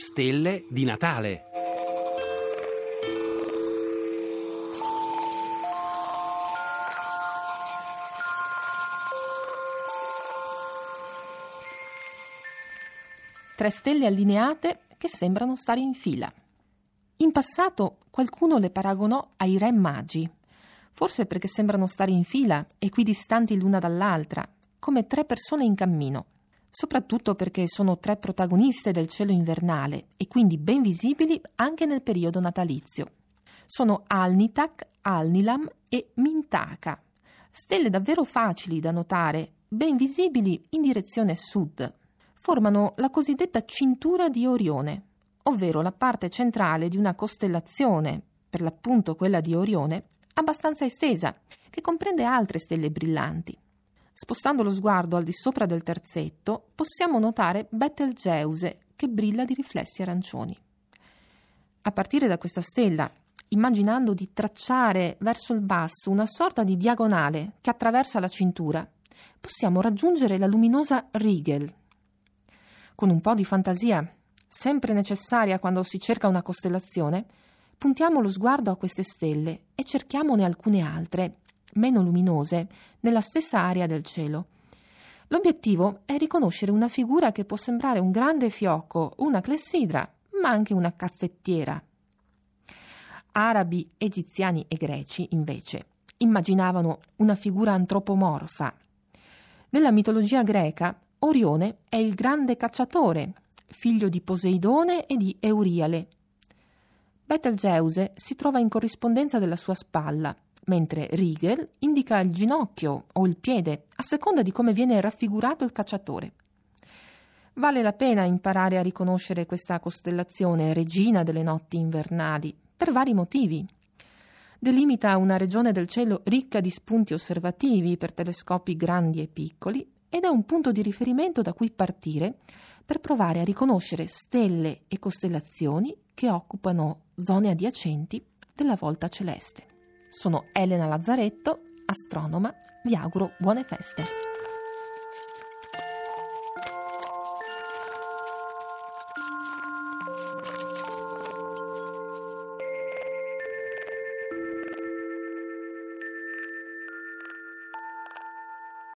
stelle di Natale. Tre stelle allineate che sembrano stare in fila. In passato qualcuno le paragonò ai re magi, forse perché sembrano stare in fila, equidistanti l'una dall'altra, come tre persone in cammino soprattutto perché sono tre protagoniste del cielo invernale e quindi ben visibili anche nel periodo natalizio. Sono Alnitak, Alnilam e Mintaka, stelle davvero facili da notare, ben visibili in direzione sud. Formano la cosiddetta cintura di Orione, ovvero la parte centrale di una costellazione, per l'appunto quella di Orione, abbastanza estesa, che comprende altre stelle brillanti. Spostando lo sguardo al di sopra del terzetto, possiamo notare Betelgeuse che brilla di riflessi arancioni. A partire da questa stella, immaginando di tracciare verso il basso una sorta di diagonale che attraversa la cintura, possiamo raggiungere la luminosa Rigel. Con un po' di fantasia, sempre necessaria quando si cerca una costellazione, puntiamo lo sguardo a queste stelle e cerchiamone alcune altre meno luminose, nella stessa area del cielo. L'obiettivo è riconoscere una figura che può sembrare un grande fiocco, una clessidra, ma anche una caffettiera. Arabi, egiziani e greci, invece, immaginavano una figura antropomorfa. Nella mitologia greca, Orione è il grande cacciatore, figlio di Poseidone e di Euriale. Betelgeuse si trova in corrispondenza della sua spalla mentre Riegel indica il ginocchio o il piede, a seconda di come viene raffigurato il cacciatore. Vale la pena imparare a riconoscere questa costellazione, regina delle notti invernali, per vari motivi. Delimita una regione del cielo ricca di spunti osservativi per telescopi grandi e piccoli ed è un punto di riferimento da cui partire per provare a riconoscere stelle e costellazioni che occupano zone adiacenti della volta celeste. Sono Elena Lazzaretto, astronoma, vi auguro buone feste.